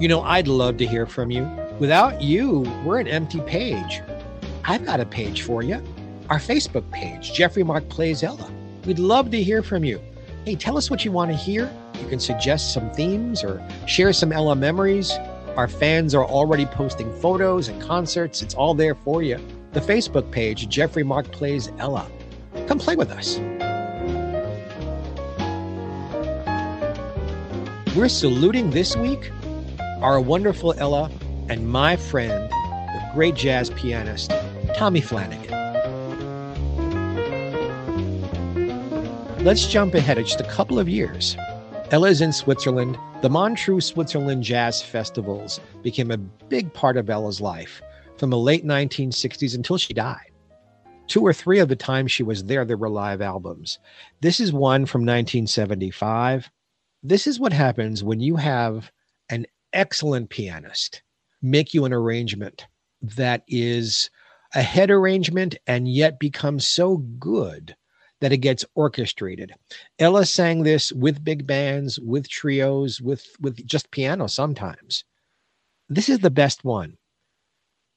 You know, I'd love to hear from you. Without you, we're an empty page. I've got a page for you our Facebook page, Jeffrey Mark Plays Ella. We'd love to hear from you. Hey, tell us what you want to hear. You can suggest some themes or share some Ella memories. Our fans are already posting photos and concerts. It's all there for you. The Facebook page, Jeffrey Mark Plays Ella. Come play with us. We're saluting this week our wonderful Ella and my friend, the great jazz pianist, Tommy Flanagan. Let's jump ahead just a couple of years. Ella's in Switzerland. The Montreux Switzerland Jazz Festivals became a big part of Ella's life from the late 1960s until she died. Two or three of the times she was there, there were live albums. This is one from 1975. This is what happens when you have excellent pianist make you an arrangement that is a head arrangement and yet becomes so good that it gets orchestrated. Ella sang this with big bands, with trios, with with just piano sometimes. This is the best one.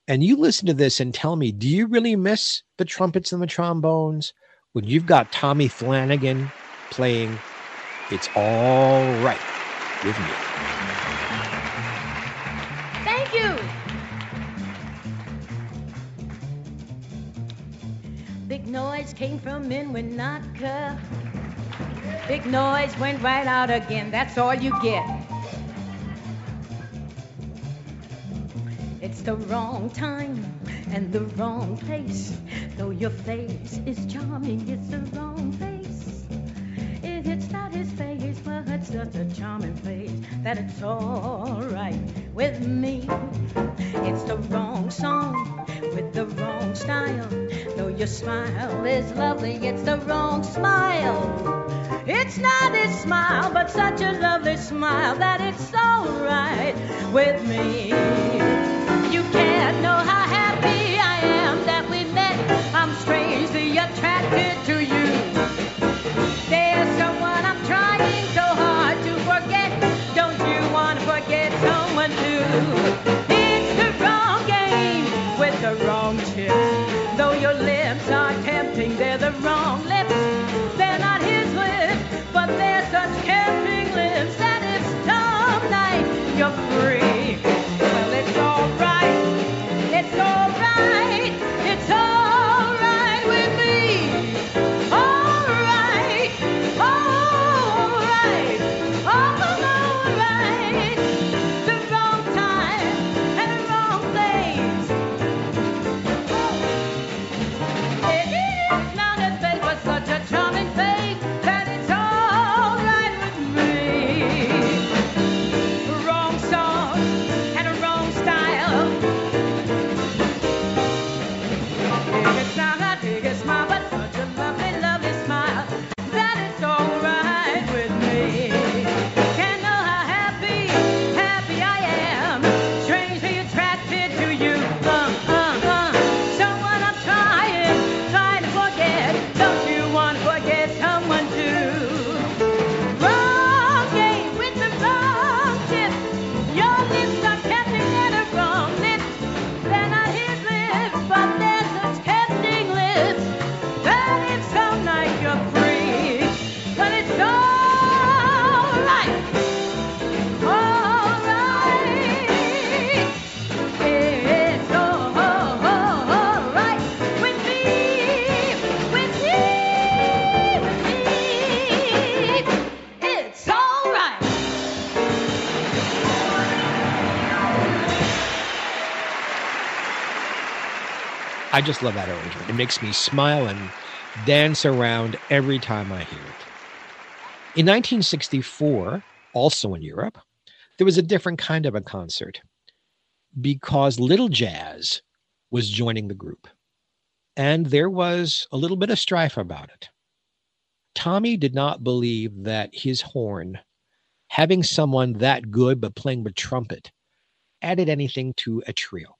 And you listen to this and tell me, do you really miss the trumpets and the trombones when you've got Tommy Flanagan playing It's All Right with me? Noise came from in Winnetka. Big noise went right out again. That's all you get. It's the wrong time and the wrong place. Though your face is charming, it's the wrong face. If it's not his face, well, it's such a charming face that it's all right with me. It's the wrong song with the wrong style. Though your smile is lovely, it's the wrong smile. It's not his smile, but such a lovely smile that it's all right with me. You can't know how I just love that arrangement. It makes me smile and dance around every time I hear it. In 1964, also in Europe, there was a different kind of a concert because Little Jazz was joining the group. And there was a little bit of strife about it. Tommy did not believe that his horn, having someone that good but playing the trumpet, added anything to a trio.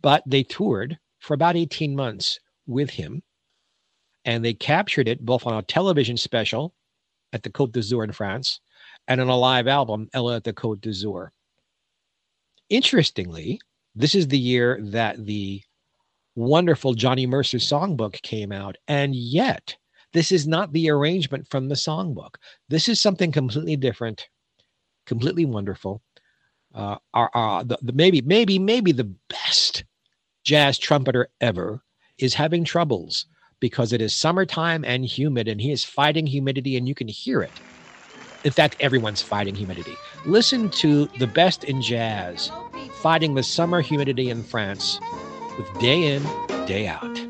But they toured for about 18 months with him, and they captured it both on a television special at the Côte d'Azur in France and on a live album, Ella at the Côte d'Azur. Interestingly, this is the year that the wonderful Johnny Mercer songbook came out, and yet this is not the arrangement from the songbook. This is something completely different, completely wonderful. Uh, are, our, the, the maybe, maybe, maybe the best jazz trumpeter ever is having troubles because it is summertime and humid, and he is fighting humidity, and you can hear it. In fact, everyone's fighting humidity. Listen to the best in jazz fighting the summer humidity in France with day in, day out.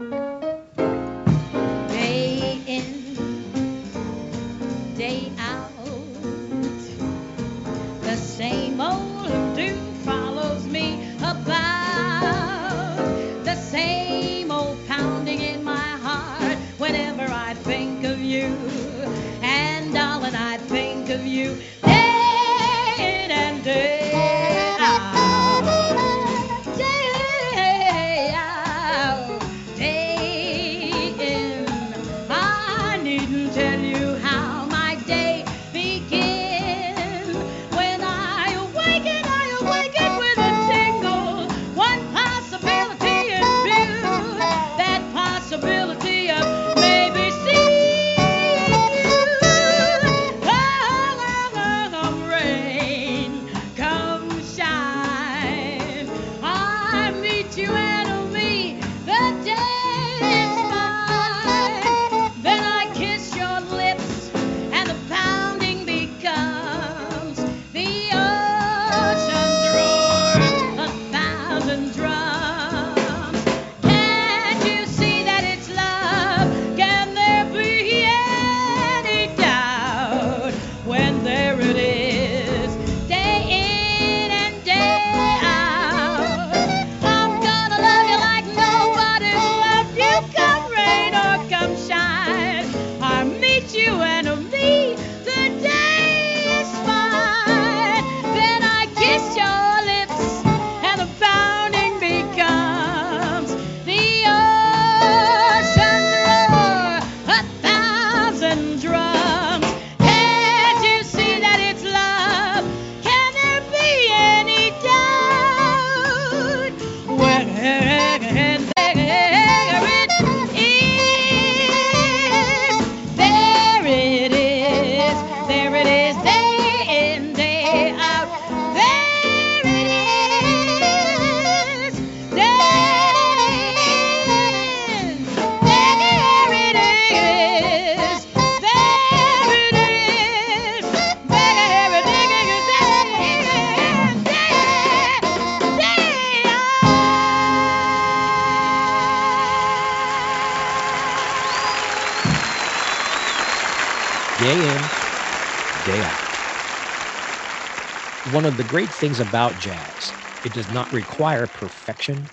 Of the great things about jazz, it does not require perfection.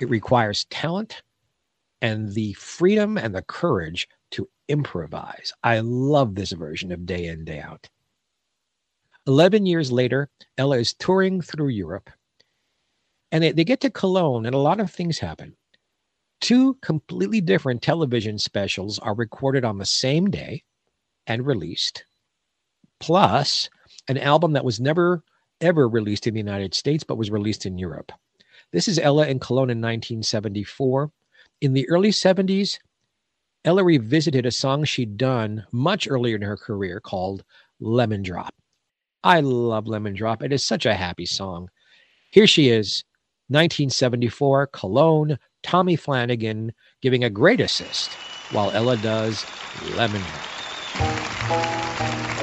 It requires talent and the freedom and the courage to improvise. I love this version of Day In, Day Out. 11 years later, Ella is touring through Europe and they, they get to Cologne and a lot of things happen. Two completely different television specials are recorded on the same day and released, plus an album that was never ever released in the United States but was released in Europe. This is Ella in Cologne in 1974. In the early 70s, Ella revisited a song she'd done much earlier in her career called Lemon Drop. I love Lemon Drop. It is such a happy song. Here she is, 1974, Cologne, Tommy Flanagan giving a great assist while Ella does Lemon Drop.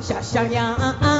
Shashang ya, uh, uh.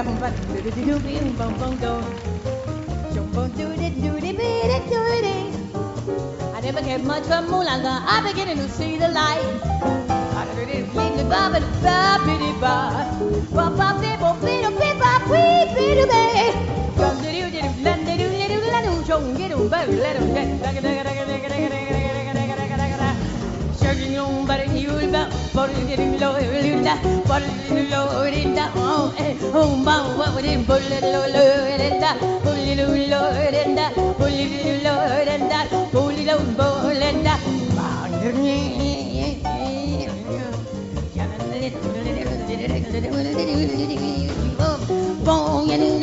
I never cared much for Moulanga. I'm beginning to see the light. I didn't يوم برني يولبا برني لو يولدا برني لو يولدا أو أو ما هو برني بول لو لو يولدا بول لو لو يولدا بول لو لو يولدا بول لو بولدا برني Bong and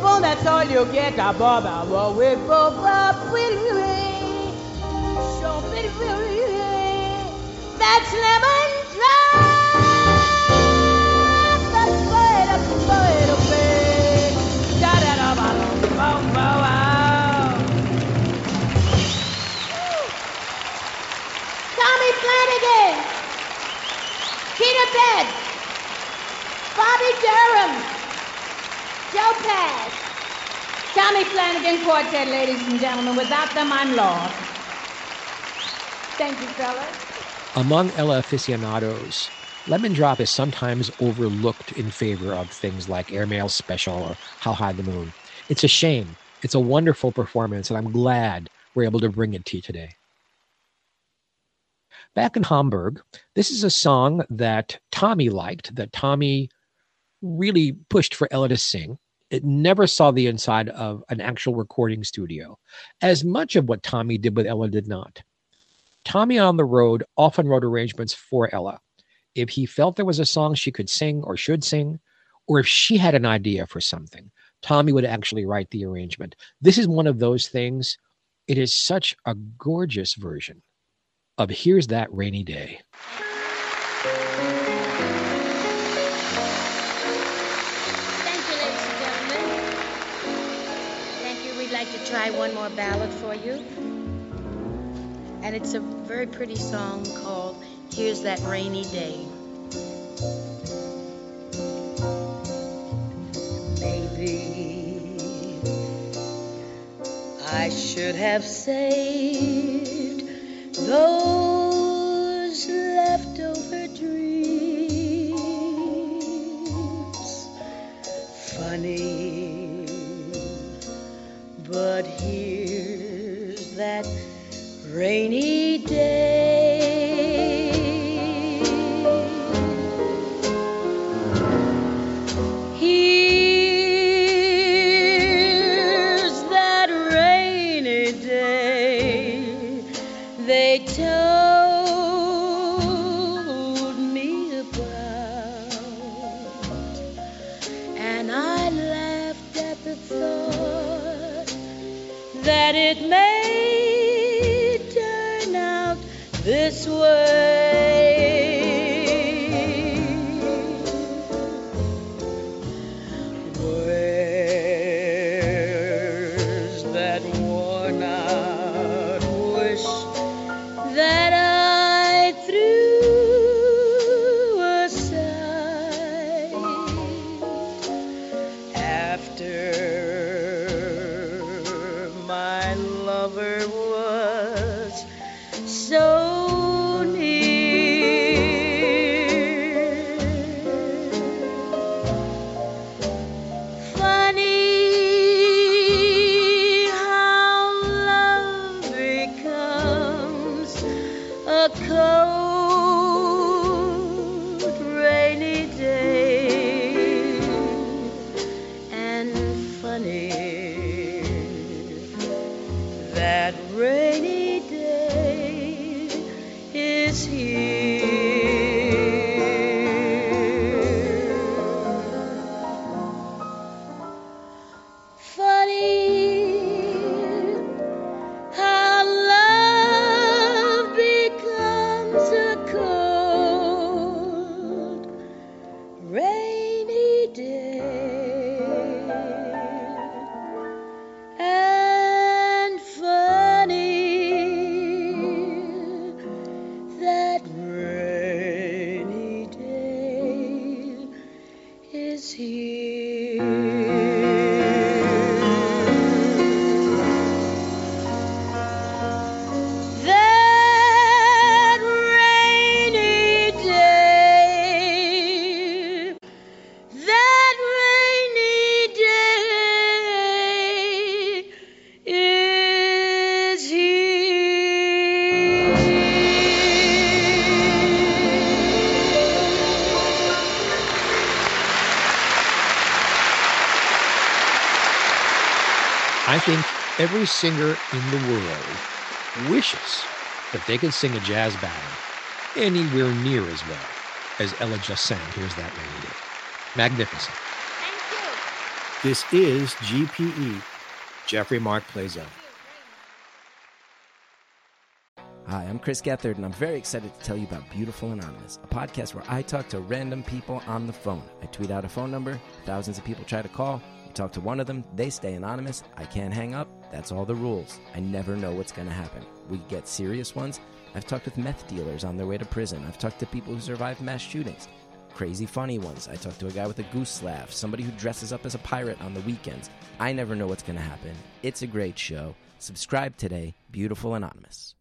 That's all you get. A bob, a bob, we bob, bob, willy, so bitty, willy. That's lemon drop. That's way, that's way, that's. Tommy Flanagan Quartet, ladies and gentlemen. Without them, I'm lost. Thank you, fellas. Among Ella aficionados, Lemon Drop is sometimes overlooked in favor of things like Airmail Special or How High the Moon. It's a shame. It's a wonderful performance, and I'm glad we're able to bring it to you today. Back in Hamburg, this is a song that Tommy liked, that Tommy really pushed for Ella to sing. It never saw the inside of an actual recording studio. As much of what Tommy did with Ella did not. Tommy on the road often wrote arrangements for Ella. If he felt there was a song she could sing or should sing, or if she had an idea for something, Tommy would actually write the arrangement. This is one of those things. It is such a gorgeous version of Here's That Rainy Day. Like to try one more ballad for you. And it's a very pretty song called Here's That Rainy Day. Maybe I should have saved those that rainy day. Every singer in the world wishes that they could sing a jazz ballad anywhere near as well as Ella just sang Here's That Rainy Day. Magnificent. Thank you. This is GPE. Jeffrey Mark plays out. Hi, I'm Chris Gethard, and I'm very excited to tell you about Beautiful Anonymous, a podcast where I talk to random people on the phone. I tweet out a phone number, thousands of people try to call. Talk to one of them, they stay anonymous. I can't hang up. That's all the rules. I never know what's going to happen. We get serious ones. I've talked with meth dealers on their way to prison. I've talked to people who survived mass shootings. Crazy funny ones. I talked to a guy with a goose laugh, somebody who dresses up as a pirate on the weekends. I never know what's going to happen. It's a great show. Subscribe today, Beautiful Anonymous.